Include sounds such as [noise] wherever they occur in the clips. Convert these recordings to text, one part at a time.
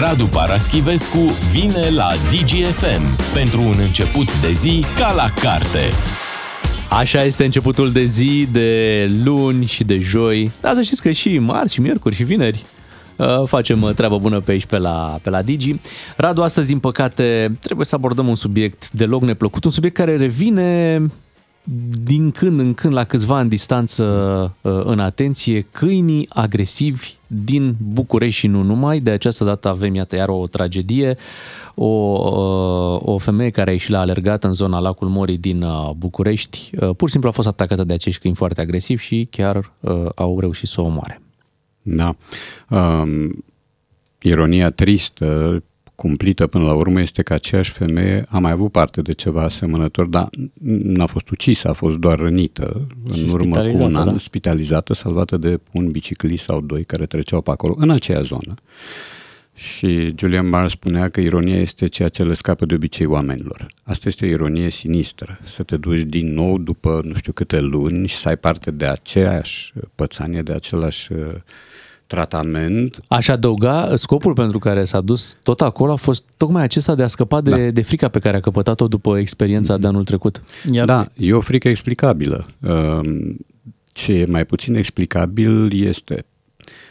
Radu Paraschivescu vine la DGFM pentru un început de zi ca la carte. Așa este începutul de zi, de luni și de joi. Dar să știți că și marți, și miercuri, și vineri uh, facem uh, treabă bună pe aici, pe la, pe la Digi. Radu, astăzi, din păcate, trebuie să abordăm un subiect deloc neplăcut, un subiect care revine din când în când, la câțiva ani distanță uh, în atenție, câinii agresivi din București și nu numai. De această dată avem, iată, iar o tragedie. O, uh, o femeie care a ieșit la alergat în zona lacul Morii din uh, București, pur și simplu a fost atacată de acești câini foarte agresivi și chiar au reușit să o omoare. Da. Um, ironia tristă cumplită până la urmă este că aceeași femeie a mai avut parte de ceva asemănător, dar n-a fost ucisă, a fost doar rănită și în urmă cu un an, da. spitalizată, salvată de un biciclist sau doi care treceau pe acolo, în aceea zonă. Și Julian Barr spunea că ironia este ceea ce le scapă de obicei oamenilor. Asta este o ironie sinistră. Să te duci din nou după nu știu câte luni și să ai parte de aceeași pățanie, de același uh, tratament. Aș adăuga, scopul pentru care s-a dus tot acolo a fost tocmai acesta de a scăpa de, da. de frica pe care a căpătat-o după experiența de anul trecut. Iar... Da, e o frică explicabilă. Um, ce e mai puțin explicabil este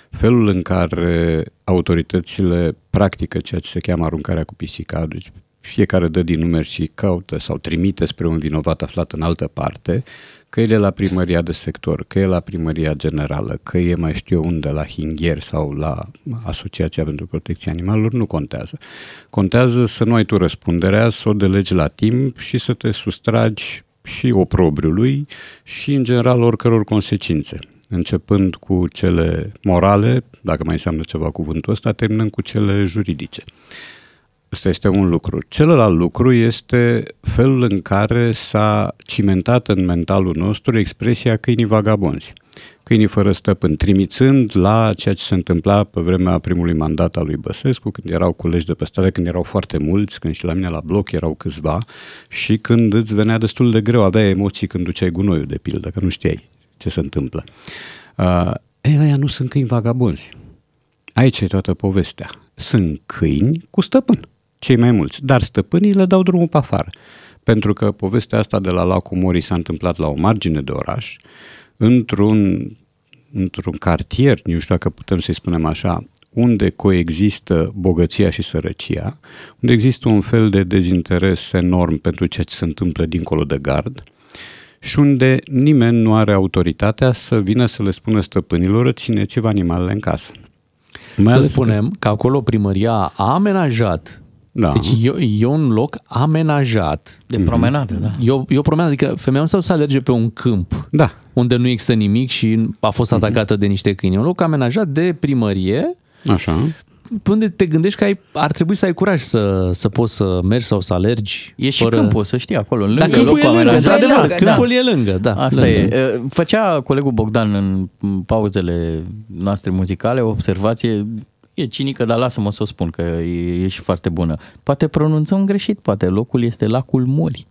felul în care autoritățile practică ceea ce se cheamă aruncarea cu pisica, deci fiecare dă din numeri și caută sau trimite spre un vinovat aflat în altă parte, că e de la primăria de sector, că e la primăria generală, că e mai știu eu unde, la Hingher sau la Asociația pentru Protecția Animalelor, nu contează. Contează să nu ai tu răspunderea, să o delegi la timp și să te sustragi și oprobriului și, în general, oricăror consecințe începând cu cele morale, dacă mai înseamnă ceva cuvântul ăsta, terminând cu cele juridice. Asta este un lucru. Celălalt lucru este felul în care s-a cimentat în mentalul nostru expresia câinii vagabonzi. Câinii fără stăpân, trimițând la ceea ce se întâmpla pe vremea primului mandat al lui Băsescu, când erau colegi de pe stradă, când erau foarte mulți, când și la mine la bloc erau câțiva și când îți venea destul de greu, aveai emoții când duceai gunoiul, de pildă, că nu știai ce se întâmplă. Uh, ei, ăia nu sunt câini vagabonzi. Aici e toată povestea. Sunt câini cu stăpân cei mai mulți, dar stăpânii le dau drumul pe afară. Pentru că povestea asta de la Lacul Morii s-a întâmplat la o margine de oraș, într-un, într-un cartier, nu știu dacă putem să-i spunem așa, unde coexistă bogăția și sărăcia, unde există un fel de dezinteres enorm pentru ceea ce se întâmplă dincolo de gard și unde nimeni nu are autoritatea să vină să le spună stăpânilor țineți-vă animalele în casă. Mai să spunem că... că acolo primăria a amenajat da. Deci e, e un loc amenajat. De promenadă, da. E o, e o promenadă, adică femeia nu să alerge pe un câmp da. unde nu există nimic și a fost mhm. atacată uh-huh. de niște câini. E un loc amenajat de primărie. Așa. Unde te gândești că ai, ar trebui să ai curaj să, să poți să mergi sau să alergi. E și fără... câmpul, să știi, acolo, în lângă da, câmpul locul e lângă, amenajat. Da, câmpul da. e lângă, da. Asta lângă. e. Făcea colegul Bogdan în pauzele noastre muzicale o observație E cinică, dar lasă-mă să o spun că e, e și foarte bună. Poate pronunțăm greșit, poate locul este lacul Mori.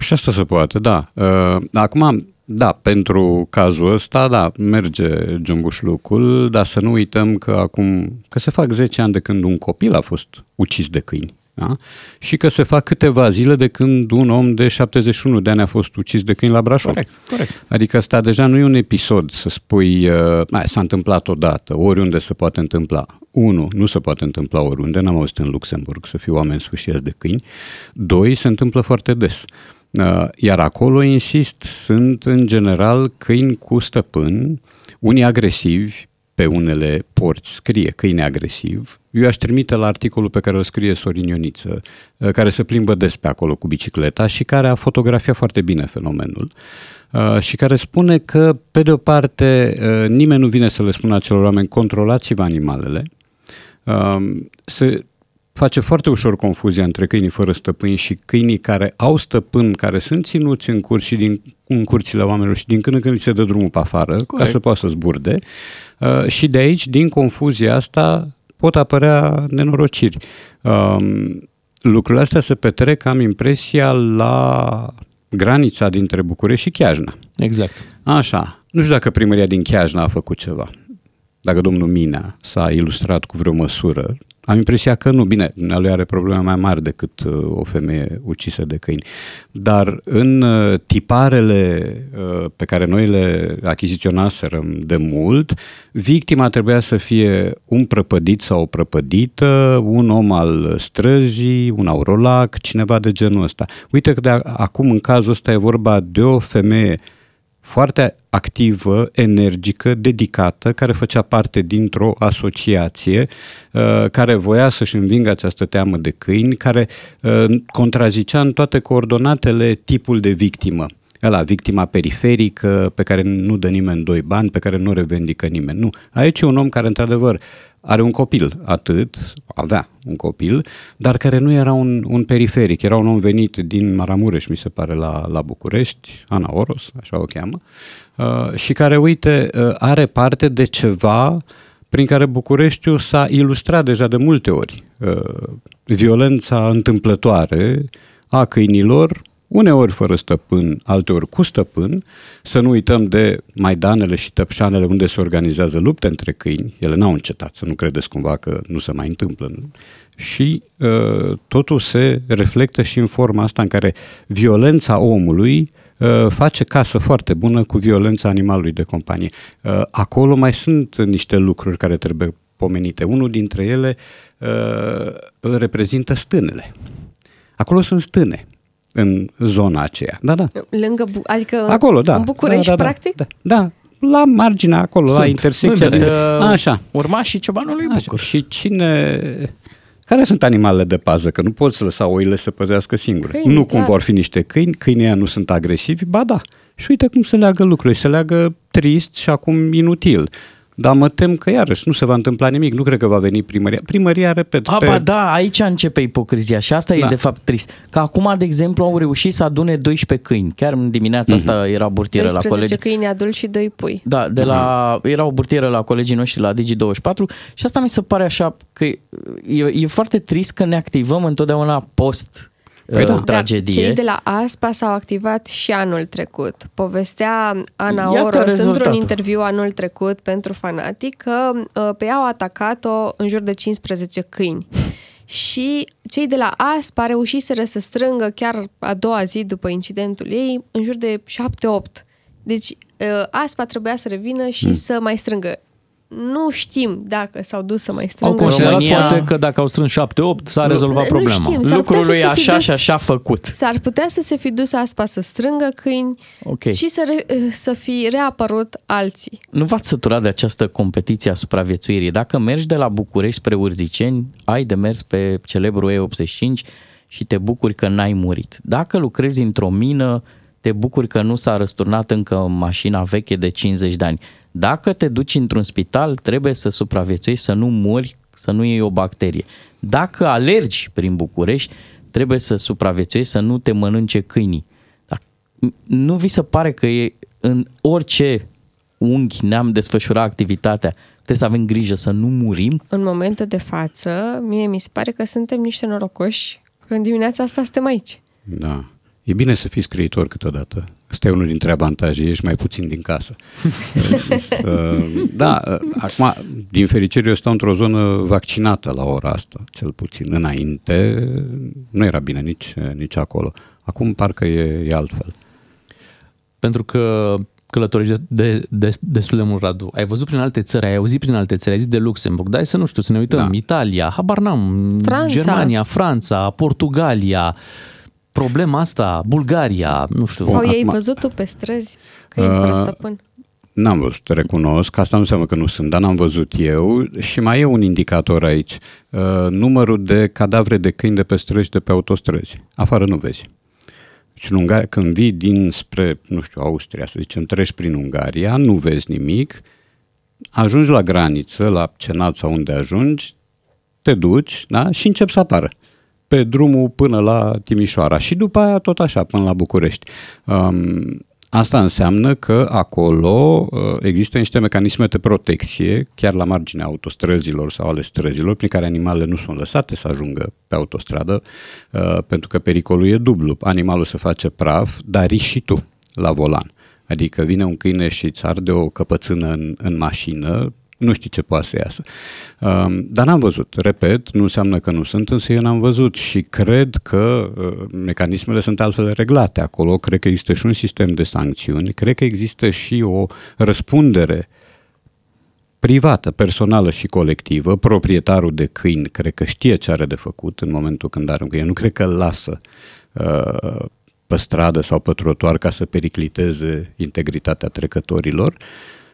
Și asta se poate, da. Uh, acum, da, pentru cazul ăsta, da, merge jumbușlucul, dar să nu uităm că acum, că se fac 10 ani de când un copil a fost ucis de câini. Da? Și că se fac câteva zile de când un om de 71 de ani a fost ucis de câini la Brașov. Corect, corect. Adică asta deja nu e un episod să spui, uh, s-a întâmplat odată, oriunde se poate întâmpla. Unu, nu se poate întâmpla oriunde, n-am auzit în Luxemburg să fiu oameni sfârșiați de câini. Doi, se întâmplă foarte des. Uh, iar acolo, insist, sunt în general câini cu stăpân, unii agresivi, pe unele porți scrie câine agresiv, eu aș trimite la articolul pe care o scrie Sorin Ioniță, uh, care se plimbă des pe acolo cu bicicleta și care a fotografiat foarte bine fenomenul uh, și care spune că, pe de o parte, uh, nimeni nu vine să le spună acelor oameni, controlați-vă animalele, se face foarte ușor confuzia între câinii fără stăpâni și câinii care au stăpân, care sunt ținuți în curs și din, în curțile oamenilor și din când în când li se dă drumul pe afară Corect. ca să poată să zburde. Uh, și de aici, din confuzia asta, pot apărea nenorociri. Um, lucrurile astea se petrec, am impresia, la granița dintre București și Chiajna. Exact. Așa. Nu știu dacă primăria din Chiajna a făcut ceva. Dacă domnul Minea s-a ilustrat cu vreo măsură, am impresia că nu. Bine, lui are probleme mai mari decât uh, o femeie ucisă de câini. Dar în uh, tiparele uh, pe care noi le achiziționaserăm de mult, victima trebuia să fie un prăpădit sau o prăpădită, un om al străzii, un aurolac, cineva de genul ăsta. Uite că de acum în cazul ăsta e vorba de o femeie foarte activă, energică, dedicată, care făcea parte dintr-o asociație uh, care voia să-și învingă această teamă de câini, care uh, contrazicea în toate coordonatele tipul de victimă. Ăla, victima periferică, pe care nu dă nimeni doi bani, pe care nu revendică nimeni. Nu. Aici e un om care, într-adevăr, are un copil, atât, avea un copil, dar care nu era un, un periferic, era un om venit din Maramureș, mi se pare, la, la București, Ana Oros, așa o cheamă, uh, și care, uite, uh, are parte de ceva prin care Bucureștiul s-a ilustrat deja de multe ori. Uh, violența întâmplătoare a câinilor, uneori fără stăpân, alteori cu stăpân, să nu uităm de Maidanele și Tăpșanele unde se organizează lupte între câini, ele n-au încetat, să nu credeți cumva că nu se mai întâmplă. Nu? Și uh, totul se reflectă și în forma asta în care violența omului uh, face casă foarte bună cu violența animalului de companie. Uh, acolo mai sunt niște lucruri care trebuie pomenite. Unul dintre ele uh, îl reprezintă stânele. Acolo sunt stâne în zona aceea. Da, da. Lângă, Bu- adică Acolo, da. în București, da, da, da, practic? Da, da, la marginea acolo, Sunt. la intersecția. Sunt, de... uh, Așa. Urmașii ciobanului Așa. Bucur. Și cine... Care sunt animalele de pază? Că nu poți lăsa oile să păzească singure. Câini, nu cum clar. vor fi niște câini, câinii ăia nu sunt agresivi, ba da. Și uite cum se leagă lucrurile. Se leagă trist și acum inutil. Dar mă tem că iarăși nu se va întâmpla nimic. Nu cred că va veni primăria. Primăria, repet, A, pe... ba da, aici începe ipocrizia și asta Da. e de fapt trist. Că acum, de exemplu, au reușit să adune 12 câini. Chiar în dimineața asta era burtieră la 12 colegi. câini adulți și 2 pui. Da, de la, era o burtieră la colegii noștri la Digi24 și asta mi se pare așa că e, e foarte trist că ne activăm întotdeauna post Păi da. uh, tragedie. Dar cei de la ASPA s-au activat și anul trecut. Povestea Ana Iată Oros într-un rezultatul. interviu anul trecut pentru Fanatic că uh, pe ea au atacat-o în jur de 15 câini. Și cei de la ASPA reușiseră să strângă chiar a doua zi după incidentul ei în jur de 7-8. Deci uh, ASPA trebuia să revină și Hmm. să mai strângă. Nu știm dacă s-au dus să mai Au strângă. considerat România- poate că dacă au strâns 7-8 s-a Nu- rezolvat nu problema. știm. S-ar Lucrul putea lui să se fi așa dus- și așa făcut. S-ar putea să se fi dus ASPA să strângă câini Ok. și să, re, să fi reapărut alții. Nu v-ați săturat de această competiție a supraviețuirii. Dacă mergi de la București spre Urziceni, ai de mers pe celebrul E85 și te bucuri că n-ai murit. Dacă lucrezi într-o mină, te bucuri că nu s-a răsturnat încă mașina veche de 50 de ani. Dacă te duci într-un spital, trebuie să supraviețuiești, să nu mori, să nu iei o bacterie. Dacă alergi prin București, trebuie să supraviețuiești, să nu te mănânce câinii. Dar nu vi se pare că e în orice unghi ne-am desfășurat activitatea, trebuie să avem grijă să nu murim? În momentul de față, mie mi se pare că suntem niște norocoși că în dimineața asta suntem aici. Da. E bine să fii scriitor câteodată. Asta e unul dintre avantaje, ești mai puțin din casă. [laughs] Uh, da, uh, acum, din fericire, eu stau într-o zonă vaccinată la ora asta, cel puțin. Înainte nu era bine nici, nici acolo. Acum parcă e, e altfel. Pentru că călătorești de, de, de, destul de mult, Radu. Ai văzut prin alte țări, ai auzit prin alte țări, ai zis de Luxemburg, dar hai să nu știu, să ne uităm. Da. Italia, habar n-am, Franța. Germania, Franța, Portugalia, problema asta, Bulgaria, nu știu. Sau ei acum- văzut tu pe străzi câini fără Uh, stăpân? N-am văzut, recunosc, asta nu înseamnă că nu sunt, dar n-am văzut eu și mai e un indicator aici. Uh, numărul de cadavre de câini de pe străzi și de pe autostrăzi. Afară nu vezi. Deci în Ungaria, când vii dinspre, nu știu, Austria, să zicem, treci prin Ungaria, nu vezi nimic, ajungi la graniță, la Cenat sau unde ajungi, te duci da? și încep să apară pe drumul până la Timișoara și după aia tot așa până la București. Um, asta înseamnă că acolo uh, există niște mecanisme de protecție, chiar la marginea autostrăzilor sau ale străzilor, prin care animalele nu sunt lăsate să ajungă pe autostradă, uh, pentru că pericolul e dublu. Animalul se face praf, dar riști și tu la volan. Adică vine un câine și îți arde o căpățână în, în mașină, nu știi ce poate să iasă. Um, dar n-am văzut. Repet, nu înseamnă că nu sunt, însă eu n-am văzut și cred că uh, mecanismele sunt altfel reglate acolo. Cred că există și un sistem de sancțiuni, cred că există și o răspundere privată, personală și colectivă, proprietarul de câini cred că știe ce are de făcut în momentul când are un câine. Nu cred că îl lasă uh, pe stradă sau pe trotuar ca să pericliteze integritatea trecătorilor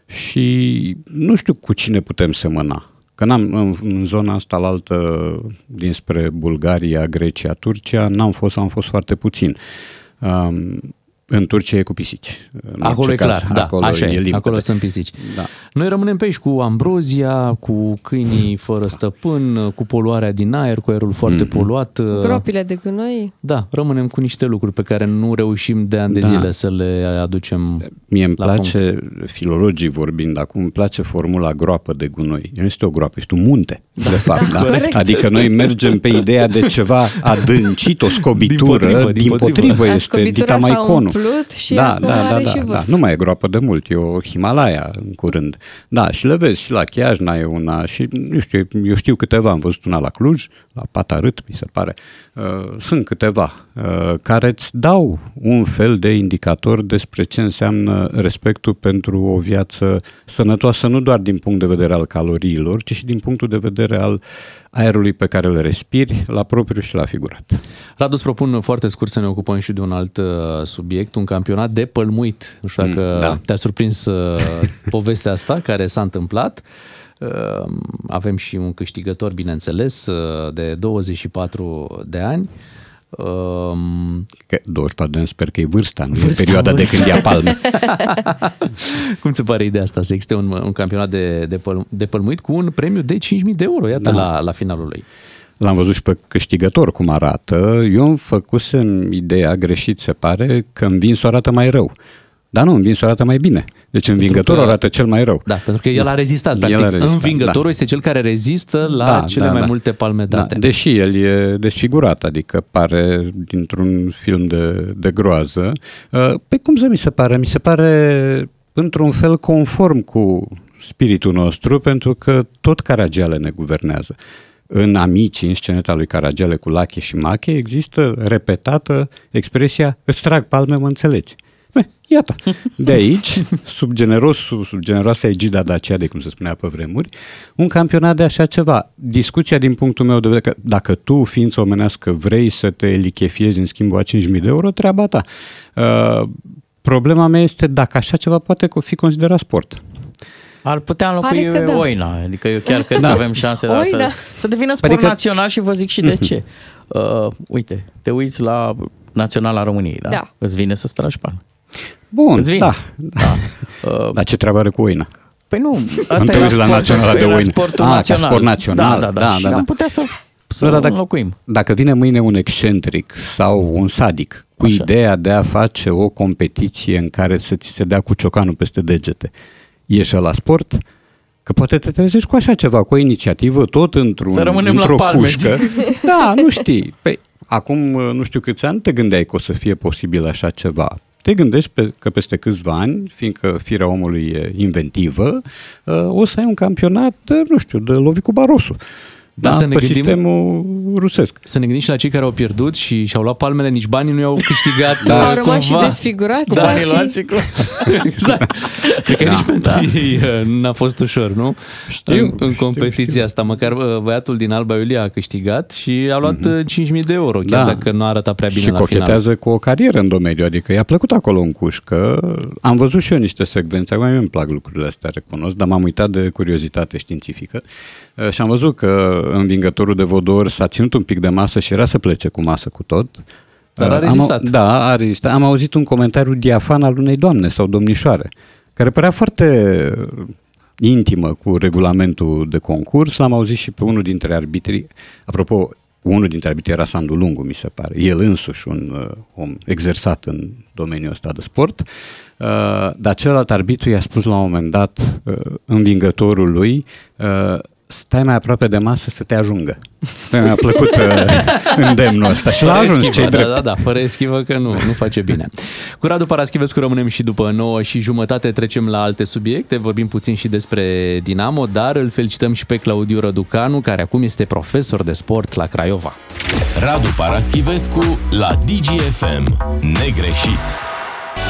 și nu știu cu cine putem semăna. Că n-am, în, în zona asta la altă, dinspre Bulgaria, Grecia, Turcia, n-am fost sau am fost foarte puțin. Um, în Turcia e cu pisici. În acolo e clar, caz, da, acolo așa e, e, limpede. acolo sunt pisici. Da. Noi rămânem pe aici cu ambrozia, cu câinii [laughs] fără stăpân, cu poluarea din aer, cu aerul foarte Mhm. poluat. Gropile de gunoi. Da, rămânem cu niște lucruri pe care nu reușim de ani de Da. zile să le aducem Mie îmi la place, filologii vorbind acum, îmi place formula groapă de gunoi. Nu este o groapă, este un munte, de fapt. Da? Corect. Adică noi mergem pe ideea de ceva adâncit, o scobitură, Dimpotrivă, din dimpotrivă. potrivă A, este scobitura s-a ditamaiconul. Umplut și da, acum da, da, are da, și da, vârf. nu mai e groapă de mult, e o Himalaya în curând. Da, și le vezi și la Chiajna e una și nu știu, eu știu câteva, am văzut una la Cluj, la Patarât, mi se pare. Uh, sunt câteva uh, care îți dau un fel de indicator despre ce înseamnă respectul pentru o viață sănătoasă, nu doar din punct de vedere al caloriilor, ci și din punctul de vedere al aerului pe care îl respiri, la propriu și la figurat. Radu, îți propun foarte scurt să ne ocupăm și de un alt uh, subiect, un campionat de pălmuit. Nu știu dacă Mm, da. te-a surprins uh, povestea asta care s-a întâmplat. Uh, Avem și un câștigător, bineînțeles, uh, de 24 de ani. Um, Că 24 de ani sper că e vârsta, nu e perioada de când ia palme. [laughs] Cum ți pare ideea asta, să existe un, un campionat de, de, păl, de pălmuit cu un premiu de 5.000 de euro, iată, Da. la, la finalul lui. L-am văzut și pe câștigător cum arată. Eu îmi făcusem ideea greșit, se pare, că învinsul arată mai rău. Dar nu, învinsul arată mai bine. Deci învingătorul că- arată cel mai rău. Da, pentru că el a rezistat. El Practic, a rezistat, învingătorul da. este cel care rezistă la Da, cele da, mai da. multe palme date. Da, deși el e desfigurat, adică pare dintr-un film de, de groază. Uh, Pe cum să mi se pare? Mi se pare într-un fel conform cu spiritul nostru, pentru că tot Caragiale ne guvernează. În Amici, în sceneta lui Caragiale cu Lache și Mache, există repetată expresia îți trag palme, mă înțelegi. Bine, iată, de aici, sub, generos, sub, sub generoasa egida Dacia, de cum se spunea pe vremuri, un campionat de așa ceva. Discuția din punctul meu de vedere, că dacă tu, ființă omenească, vrei să te lichefiezi în schimbul a 5.000 de euro, treaba ta. Uh, problema mea este dacă așa ceva poate fi considerat sport. Ar putea înlocui Pare că da. oina, adică eu chiar cred Da. că avem șanse la să, Oina. să devină sport Adică- național și vă zic și de ce. Uh, uite, te uiți la Naționala României, da? Da. Îți vine să stragi palme. Bun, Îți vine? da. da. [laughs] Uh, Dar ce treabă are cu oina? Păi nu, te asta uiți era la sportul, Naționala de era oină. sportul Ah, ca național. sport național. Da, da, da. Da, și da, da. am putea să, să Da, da, dacă- înlocuim. Dacă vine mâine un excentric sau un sadic cu Așa. ideea de a face o competiție în care să ți se dea cu ciocanul peste degete, ieși la sport? Că poate te trezești cu așa ceva, cu o inițiativă, tot într-un, Să rămânem la într-o palme, cușcă. Da, nu știi. Păi, acum nu știu câți ani te gândeai că o să fie posibil așa ceva. Te gândești pe, că peste câțiva ani, fiindcă firea omului e inventivă, uh, o să ai un campionat, de, nu știu, de lovi cu barosul. Da, Da, să ne pe gândim- sistemul rusesc. Să ne gândim și la cei care au pierdut și și-au luat palmele, nici banii nu i-au [laughs] câștigat Da. uh, Au rămas și cumva. desfigurați. Cu da, banii și- luați și cu... [laughs] exact. Cred că Da. nici pentru ei uh, n-a fost ușor, nu? Știu, în, în știu, competiția știu. asta, măcar uh, băiatul din Alba Iulia a câștigat și a luat uh 5.000 de euro, chiar Da. dacă nu a arătat prea bine și la final. cochetează cu o carieră în domeniu, adică i-a plăcut acolo în cușcă. Am văzut și eu niște secvențe, acum mie îmi plac lucrurile astea, recunosc, dar m-am uitat de curiozitate științifică uh, și am văzut că învingătorul de vodor s-a ținut un pic de masă și era să plece cu masă cu tot. Dar a Uh, rezistat. Am, da, a rezistat. Am auzit un comentariu diafan al unei doamne sau domnișoare, care părea foarte uh, intimă cu regulamentul de concurs. L-am auzit și pe unul dintre arbitrii. Apropo, unul dintre arbitrii era Sandu Lungu, mi se pare. El însuși un uh, om exersat în domeniul ăsta de sport. Uh, dar celălalt arbitru i-a spus la un moment dat uh, învingătorului uh, stai mai aproape de masă să te ajungă. Mi-a plăcut uh, îndemnul ăsta și l-a Fără ajuns eschivă, cei da, drept. da, da, fără eschivă că nu, nu face bine. Cu Radu Paraschivescu rămânem și după 9 și jumătate trecem la alte subiecte, vorbim puțin și despre Dinamo, dar îl felicităm și pe Claudiu Răducanu, care acum este profesor de sport la Craiova. Radu Paraschivescu la DGFM. Negreșit.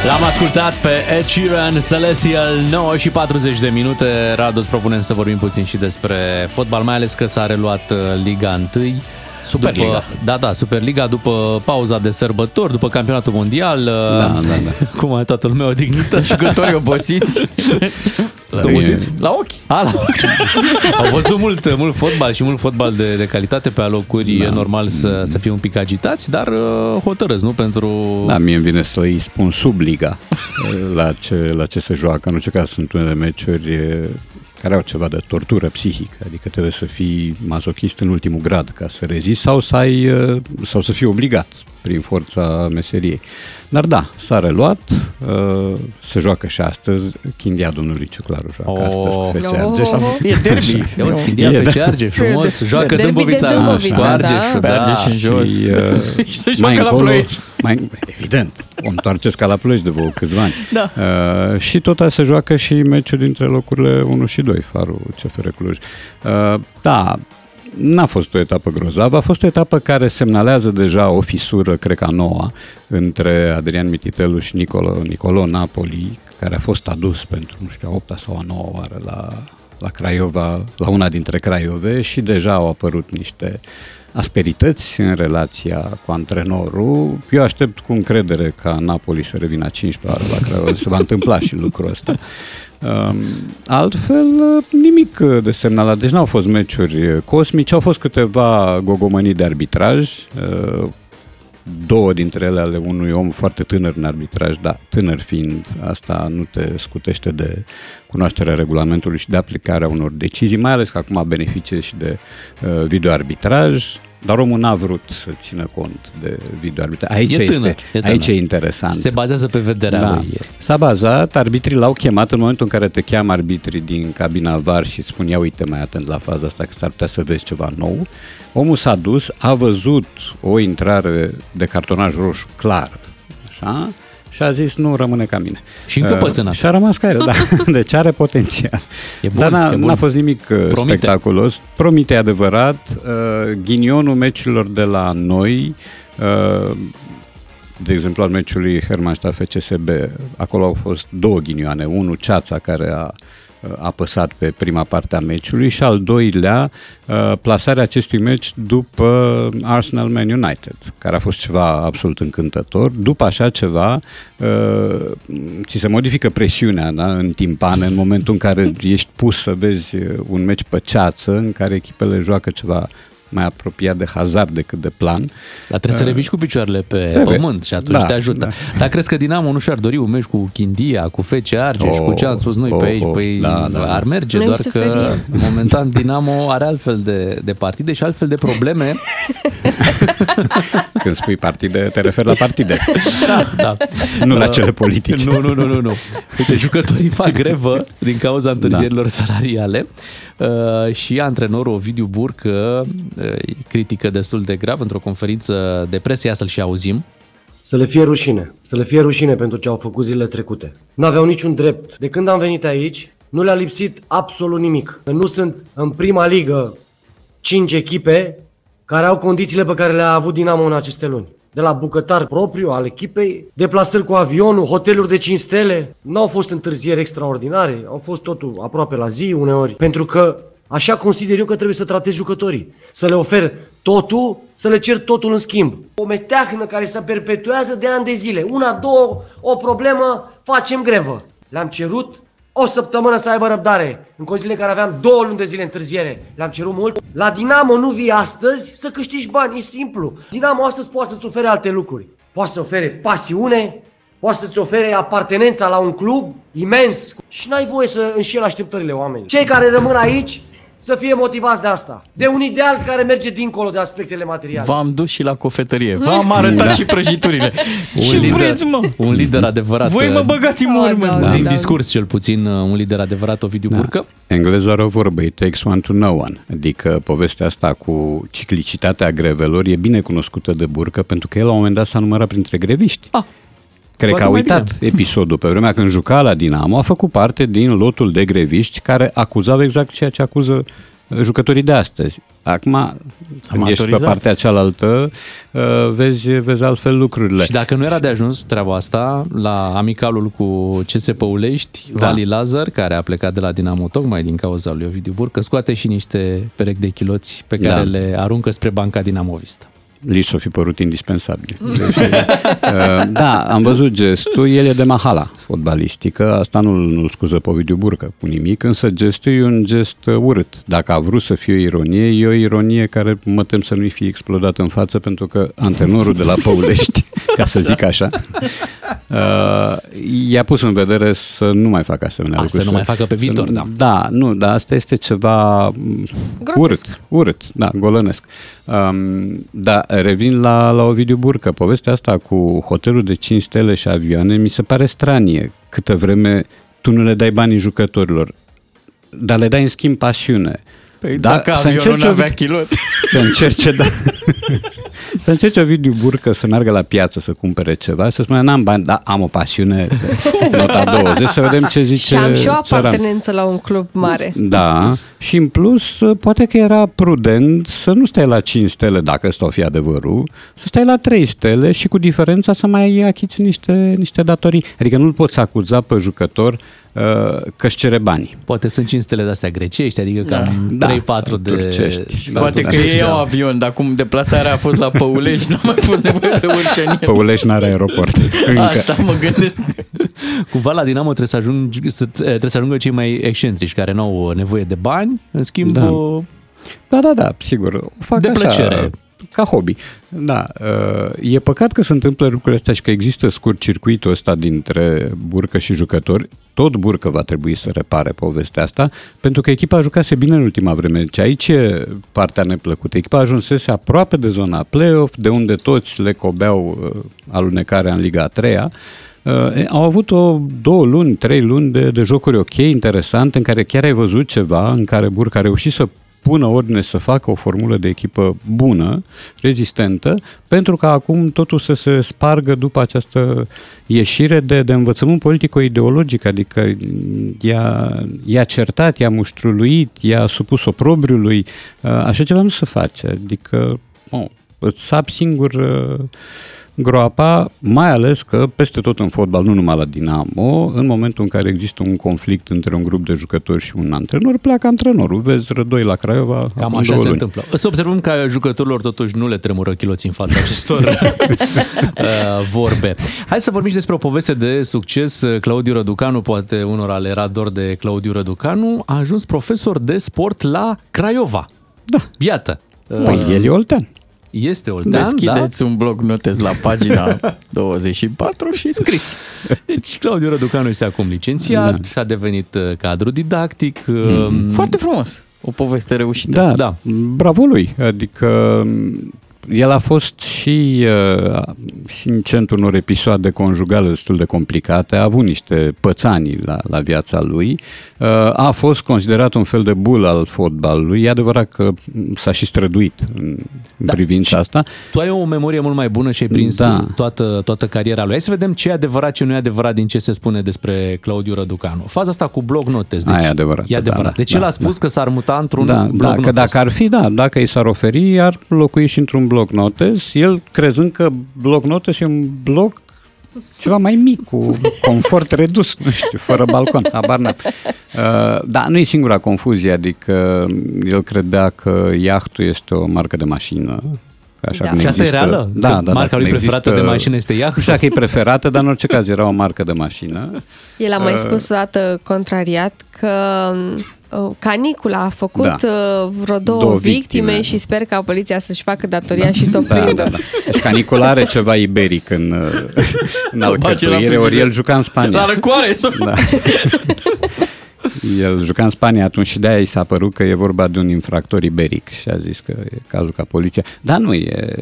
L-am ascultat pe Ed Sheeran, Celestial, 9 și 40 de minute. Radu, îți propunem să vorbim puțin și despre fotbal, mai ales că s-a reluat uh, Liga 1. Superliga. După, da, da, Superliga, după pauza de sărbători, după campionatul mondial. Da, da, da. [laughs] Cum a toată lumea o dignită. Jucătorii obosiți. [laughs] Sunt obosiți? La ochi. A, la ochi. [laughs] Au văzut mult, mult fotbal și mult fotbal de, de calitate pe alocuri. Da. E normal să, să fie un pic agitați, dar uh, hotărăți, nu? Pentru... Da, mie îmi vine să îi spun subliga [laughs] la ce, la ce se joacă. Nu știu că sunt unele meciuri eh, care au ceva de tortură psihică, adică trebuie să fii masochist în ultimul grad ca să rezisti sau să, ai, eh, sau să fii obligat prin forța meseriei. Dar da, s-a reluat, eh, se joacă și astăzi, Chindia domnului Ciuclaru joacă Oh. astăzi cu FC Oh. [laughs] Argeș. E derby. Ia uzi, Chindia E, pe da. ce arge, frumos, joacă Derby de Dâmbovița, Dâmbovița, cu Argeș, da. Pe Argeș în jos. Și, uh, [laughs] Și se mai joacă la încolo, Ploiești. mai, evident, o întoarceți ca la Ploiești de vreo câțiva ani. Da. Uh, și tot aia se joacă și meciul dintre locurile 1 și 2, Farul CFR Cluj. Uh, da, N-a fost o etapă grozavă, a fost o etapă care semnalează deja o fisură, cred că a noua, între Adrian Mititelu și Nicolo, Nicolo Napoli, care a fost adus pentru, nu știu, a opta sau a noua oară la, la Craiova, la una dintre Craiove și deja au apărut niște asperități în relația cu antrenorul. Eu aștept cu încredere ca Napoli să revină a 15 oară la Craiova. Se va întâmpla și lucrul ăsta. Um, altfel, uh, nimic uh, de semnalat. Deci n-au fost meciuri uh, cosmice, au fost câteva gogomănii de arbitraj, uh, două dintre ele ale unui om foarte tânăr în arbitraj, dar tânăr fiind, asta nu te scutește de cunoașterea regulamentului și de aplicarea unor decizii, mai ales că acum beneficie și de uh, videoarbitraj, dar omul n-a vrut să țină cont de videoarbitraj. Aici, E tânăr, este, e tânăr. aici e interesant. Se bazează pe vederea Da. lui. S-a bazat, arbitrii l-au chemat în momentul în care te cheamă arbitrii din cabina VAR și spun ia uite mai atent la faza asta că s-ar putea să vezi ceva nou. Omul s-a dus, a văzut o intrare de cartonaj roșu clar, așa, și a zis nu rămâne ca mine. Și încăpățânat. Uh, și a rămas ca el, [laughs] da. Deci are potențial. E bun, Dar n-a, e bun. n-a fost nimic uh, Promite. spectaculos. Promite adevărat. Uh, ghinionul meciurilor de la noi uh, de exemplu al meciului Hermannstadt FCSB, acolo au fost două ghinioane, unul Ceața care a uh, apăsat pe prima parte a meciului și al doilea uh, plasarea acestui meci după Arsenal Man United, care a fost ceva absolut încântător. După așa ceva, uh, ți se modifică presiunea da, în timpan în momentul în care ești pus să vezi uh, un meci pe ceață în care echipele joacă ceva mai apropiat de hazard decât de plan. Dar trebuie să le ridici cu picioarele pe Trebuie. pământ și atunci Da, te ajută. da. Dar crezi că Dinamo nu și-ar dori un meci cu Chindia, cu FC Argeș, Oh, cu ce am spus noi oh, pe aici? oh, Păi da, da, da. ar merge, Noi doar că suferim. [laughs] momentan Dinamo are altfel de, de partide și altfel de probleme. [laughs] Când spui partide, te referi la partide. Da, da. Nu la cele politice. Nu, nu, nu, nu, nu. [laughs] Uite, jucătorii fac grevă din cauza întârzierilor Da. salariale uh, și antrenorul Ovidiu Burcă uh, îi critică destul de grav într-o conferință de presă, ia să-l și auzim. Să le fie rușine. Să le fie rușine pentru ce au făcut zilele trecute. N-aveau niciun drept. De când am venit aici, nu le-a lipsit absolut nimic. Că nu sunt în prima ligă cinci echipe care au condițiile pe care le-a avut Dinamo în aceste luni. De la bucătar propriu al echipei, deplasări cu avionul, hoteluri de 5 stele. Nu au fost întârzieri extraordinare, au fost totul aproape la zi uneori. Pentru că așa consider eu că trebuie să tratezi jucătorii. Să le ofer totul, să le cer totul în schimb. O meteahnă care se perpetuează de ani de zile. Una, două, o problemă, facem grevă. Le-am cerut o săptămână să aibă răbdare. În condițiile în care aveam două luni de zile întârziere. Le-am cerut mult. La Dinamo nu vii astăzi să câștigi bani, e simplu. Dinamo astăzi poate să-ți ofere alte lucruri. Poate să ofere pasiune, poate să-ți ofere apartenența la un club imens și n-ai voie să înșeli așteptările oamenilor. Cei care rămân aici să fie motivați de asta. De un ideal care merge dincolo de aspectele materiale. V-am dus și la cofetărie. V-am arătat Da. și prăjiturile. [laughs] Un și lider- vreți, mă? Un lider adevărat. Voi mă băgați în Oh, mormânt. da, Din da. discurs, cel puțin, un lider adevărat, Ovidiu Burcă. Englezul are o vorbă, it takes one to know one. Adică povestea asta cu ciclicitatea grevelor e bine cunoscută de Burcă pentru că el la un moment dat s-a numărat printre greviști. Ah, Cred că a Poate mai uitat episodul pe vremea când juca la Dinamo, a făcut parte din lotul de greviști care acuzau exact ceea ce acuză uh, jucătorii de astăzi. Acum, când ești pe maturizat. partea cealaltă, uh, vezi, vezi altfel lucrurile. Și dacă nu era de ajuns treaba asta, la amicalul cu CS Păulești, Da. Vali Lazar, care a plecat de la Dinamo tocmai din cauza lui Ovidiu Burcă, scoate și niște perechi de chiloți pe care Da. le aruncă spre banca dinamovista. Li s-o fi părut indispensabil. [laughs] Deci, uh, da, am văzut gestul, el e de mahala fotbalistică, asta nu, nu scuză pe Ovidiu Burcă cu nimic, însă gestul e un gest uh, urât. Dacă a vrut să fie o ironie, e o ironie care mă tem să nu-i fie explodat în față, pentru că antrenorul de la Păulești, [laughs] ca să zic așa, uh, [laughs] i-a pus în vedere să nu mai facă asemenea A, lucruri. să nu mai facă pe viitor, să- da. Da, nu, dar asta este ceva mm, Grotesc. urât, urât, da, golănesc. Um, da, revin la, la Ovidiu Burcă. Povestea asta cu hotelul de 5 stele și avioane mi se pare stranie. Câtă vreme tu nu le dai banii jucătorilor, dar le dai în schimb pasiune. Păi Da, dacă să avionul încerci nu o- avea chilot. [laughs] Să încerce, da. [laughs] să încerce Ovidiu Burcă să meargă la piață să cumpere ceva, să spună, n-am bani, dar am o pasiune, [laughs] nota 20, să vedem ce zice Și am și o țăran. apartenență la un club mare. Da, și în plus, poate că era prudent să nu stai la 5 stele, dacă ăsta o fi adevărul, să stai la 3 stele și cu diferența să mai achiți niște, niște datorii. Adică nu-l poți acuza pe jucător uh, că își cere bani. Poate sunt cinstele de-astea grecești, adică cam Da, 3-4 sau de... turcești. sau Poate că turcești, ei da. au avion, dar cum deplasarea a fost la Păulești, n-a mai fost nevoie să urce în el. Păulești n-are aeroport. [laughs] Încă. Asta mă gândesc. [laughs] Cumva la Dinamo trebuie să, ajung, să, trebuie să ajungă cei mai excentrici, care nu au nevoie de bani, în schimb... Da. o- Da, da, da, sigur. O fac De așa, plăcere. Ca hobby. Da, uh, e păcat că se întâmplă lucrurile astea și că există scurt circuitul ăsta dintre burcă și jucători. Tot burcă va trebui să repare povestea asta, pentru că echipa jucase bine în ultima vreme. Deci aici e partea neplăcută. Echipa ajunsese aproape de zona play-off, de unde toți le cobeau uh, alunecarea în Liga a treia. Uh, au avut o două luni, trei luni de, de jocuri ok, interesante, în care chiar ai văzut ceva, în care Burca a reușit să pună ordine să facă o formulă de echipă bună, rezistentă, pentru că acum totul să se spargă după această ieșire de, de învățământ politico-ideologic, adică i-a, i-a certat, i-a muștruluit, i-a supus oprobriului, Uh, așa ceva nu se face, adică oh, îți sapi singur uh, groapa, mai ales că peste tot în fotbal, nu numai la Dinamo, în momentul în care există un conflict între un grup de jucători și un antrenor, pleacă antrenorul. Vezi rădoi la Craiova Cam acum așa două se luni. întâmplă. Să observăm că jucătorilor totuși nu le tremură chiloții în fața acestor [laughs] uh, vorbe. Hai să vorbim și despre o poveste de succes. Claudiu Răducanu, poate unora le era dor de Claudiu Răducanu, a ajuns profesor de sport la Craiova. Da. Iată. Păi, Uh, el e oltean. Este oltean, Deschideți un blog notez la pagina [laughs] 24 și scriți. da? Deci Claudiu Răducanu este acum licențiat, Da. a devenit uh, cadru didactic. Mm. uh, Foarte frumos. O poveste reușită. Da, Da. da. Bravo lui. Adică el a fost și, uh, și în centrul unor episoade conjugale destul de complicate, a avut niște pățanii la, la viața lui, uh, a fost considerat un fel de bul al fotbalului, e adevărat că s-a și străduit în, în Da. privința asta. Tu ai o memorie mult mai bună și ai prins Da. toată, toată cariera lui. Hai să vedem ce e adevărat, ce nu e adevărat din ce se spune despre Claudiu Răducanu. Faza asta cu blog notez. Deci, Aia e adevărat, E adevărat. da, da, deci da, el a spus da. că s-ar muta într-un Da, blog da, notez. că dacă ar fi, da, dacă i s-ar oferi, ar locui și într-un bloc notes, el crezând că bloc notes e un bloc ceva mai mic, cu confort redus, nu știu, fără balcon, habar n-am. Uh, da, nu e singura confuzie, adică el credea că iahtul este o marcă de mașină, Așa Da. cum Și asta e există- reală? Da, Că da, da. marca lui cum preferată de mașină este iahtul? Nu știu dacă e preferată, dar în orice caz era o marcă de mașină. El a mai spus o dată contrariat că uh, canicula a făcut Da. uh, vreo două, Două victime, victime. și sper ca poliția să-și facă datoria și să o [laughs] Da, prindă. da, da. Deci canicula are ceva iberic în, [laughs] în bage la alcătuire, ori frigider. el juca în Spania. La răcoare! [laughs] Sau... Da. El juca în Spania atunci și de-aia i s-a părut că e vorba de un infractor iberic și a zis că e cazul ca poliția. Dar nu, e,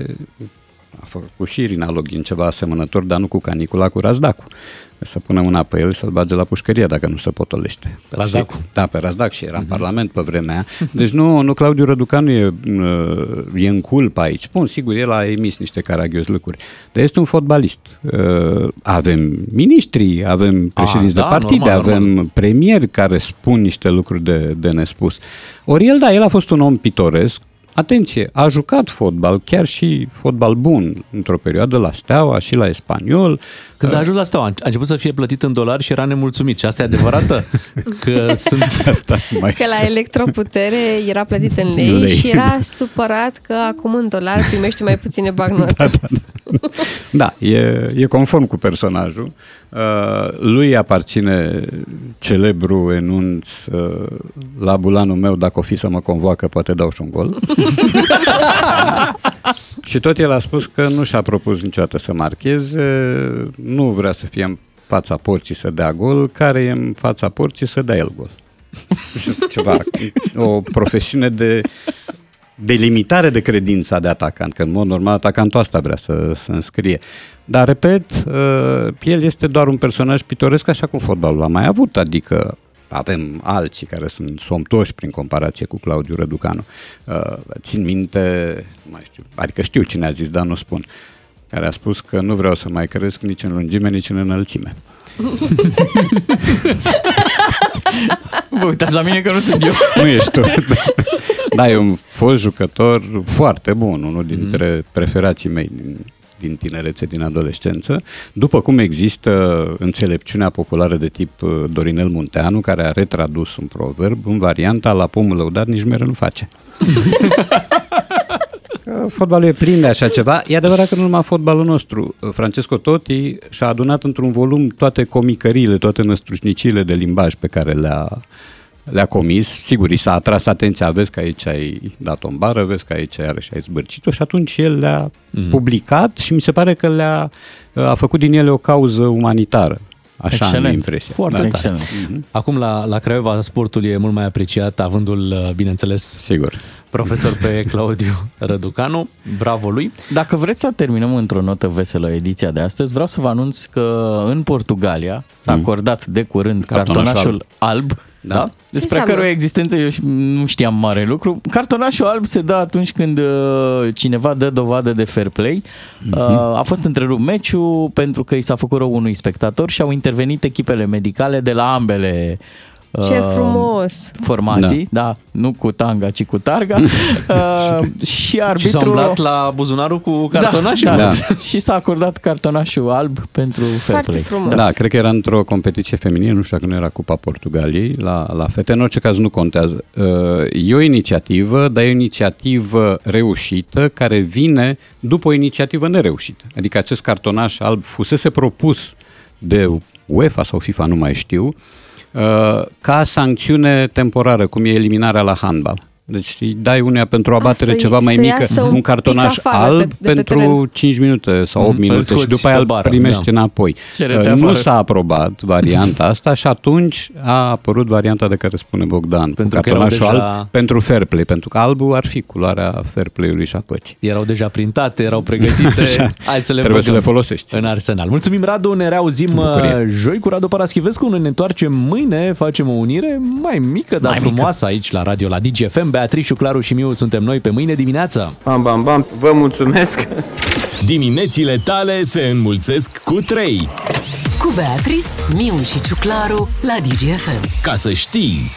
a făcut și Irina Login ceva asemănător, dar nu cu canicula, cu Razdacu. Să pună mâna pe el și să-l bage la pușcărie dacă nu se potolește. Razdacu. Și, da, pe Razdac și era în Parlament pe vremea aia. Deci nu, nu Claudiu Răducanu e, uh, e în culpa aici. Bun, sigur, el a emis niște caragiozlăcuri. Dar este un fotbalist. Uh, Avem miniștri, avem președinți de da, partide, normal, avem normal. premieri care spun niște lucruri de, de nespus. Ori el, da, el a fost un om pitoresc, Atenție, a jucat fotbal, chiar și fotbal bun, într-o perioadă la Steaua și la Espaniol. Când a ajuns la Steaua, a început să fie plătit în dolari și era nemulțumit. Și asta e adevărată? [laughs] Că sunt... [laughs] Asta mai Că la electroputere era plătit în [laughs] lei, Lei. și era supărat că acum în dolari primește mai puține bagnote. Da, da, da. [laughs] da e, e conform cu personajul. Uh, lui aparține celebru enunț uh, la bulanul meu, dacă o fi să mă convoacă, poate dau și un gol. [laughs] și tot el a spus că nu și-a propus niciodată să marcheze, nu vrea să fie în fața porții să dea gol, care e în fața porții să dea el gol. [laughs] Și ceva, o profesiune de delimitare de credința de atacant, că în mod normal atacantul asta vrea să, să înscrie. Dar, repet, uh, el este doar un personaj pitoresc așa cum fotbalul a mai avut, adică avem alții care sunt somtoși prin comparație cu Claudiu Răducanu. Uh, Țin minte, nu mai știu, adică știu cine a zis, dar nu spun, care a spus că nu vreau să mai cresc nici în lungime, nici în înălțime. Vă uitați la mine că nu sunt eu. Nu ești tu. [laughs] Da, e un fost jucător foarte bun, unul dintre preferații mei din, din tinerețe, din adolescență. După cum există înțelepciunea populară de tip uh, Dorinel Munteanu, care a retradus un proverb în varianta la pomul lăudat nici mere nu face. [laughs] Că Fotbalul e plin de așa ceva. E adevărat că nu numai fotbalul nostru. Francesco Totti și-a adunat într-un volum toate comicăriile, toate năstrușnicile de limbaj pe care le-a, le-a comis. Sigur, i s-a atras atenția, vezi că aici ai dat-o în bară, vezi că aici iarăși ai zbârcit-o și atunci el le-a mm. publicat și mi se pare că le-a a făcut din ele o cauză umanitară. Așa am Excelent. impresia. Foarte Da, tare. Excelent. Acum la, la Craiova sportul e mult mai apreciat, avându-l, uh, bineînțeles, Sigur. profesor pe [laughs] Claudiu Răducanu. Bravo lui. Dacă vreți să terminăm într-o notă veselă ediția de astăzi, vreau să vă anunț că în Portugalia s-a acordat de curând Cartonașul cartonașul alb, Da. da? despre înseamnă? căruia existență eu și- nu știam mare lucru. Cartonașul alb se dă atunci când uh, cineva dă dovadă de fair play. Uh, a fost întrerupt meciul pentru că i s-a făcut rău unui spectator și au intervenit echipele medicale de la ambele Ce uh, frumos! formații, da. da, nu cu tanga, ci cu targa. uh, [laughs] și Și s-a arbitru... umblat la buzunarul cu cartonașul. Da, da. Da. [laughs] și s-a acordat cartonașul alb pentru fair Foarte play. frumos. Da, cred că era într-o competiție feminină, nu știu dacă nu era Cupa Portugaliei, la, la fete, în orice caz nu contează. Uh, E o inițiativă, dar e o inițiativă reușită care vine după o inițiativă nereușită. Adică acest cartonaș alb fusese propus de UEFA sau FIFA, nu mai știu, uh, ca sancțiune temporară, cum e eliminarea la handbal. Deci îi dai uneia pentru o abatere să-i- ceva mai să mică, iasă un un pic cartonaș afară alb de- de pe pentru teren. 5 minute sau 8 Mm, îl minute și scoți după aia pe îl bară, primești da. înapoi. Cere-te Uh, Nu afară. s-a aprobat varianta [laughs] asta și atunci a apărut varianta de care spune Bogdan, Pentru cu că erau cartonașul deja- alb pentru fair play, pentru că albul ar fi culoarea fair play-ului și a păcii. Erau deja printate, erau pregătite. [laughs] Așa. Hai să le Trebuie să băgăm le folosești. În arsenal. Mulțumim, Radu. Ne reauzim Bucurie. uh, joi cu Radu Paraschivescu. Noi ne întoarcem mâine. Facem o unire mai mică, dar Mai frumoasă aici la radio, la DGFM. Beatrice, Claru și Miu suntem noi pe mâine dimineață. Bam, bam, bam, vă mulțumesc! Diminețile tale se înmulțesc cu 3. Cu Beatrice, Miu și Ciuclaru la DGFM. Ca să știi...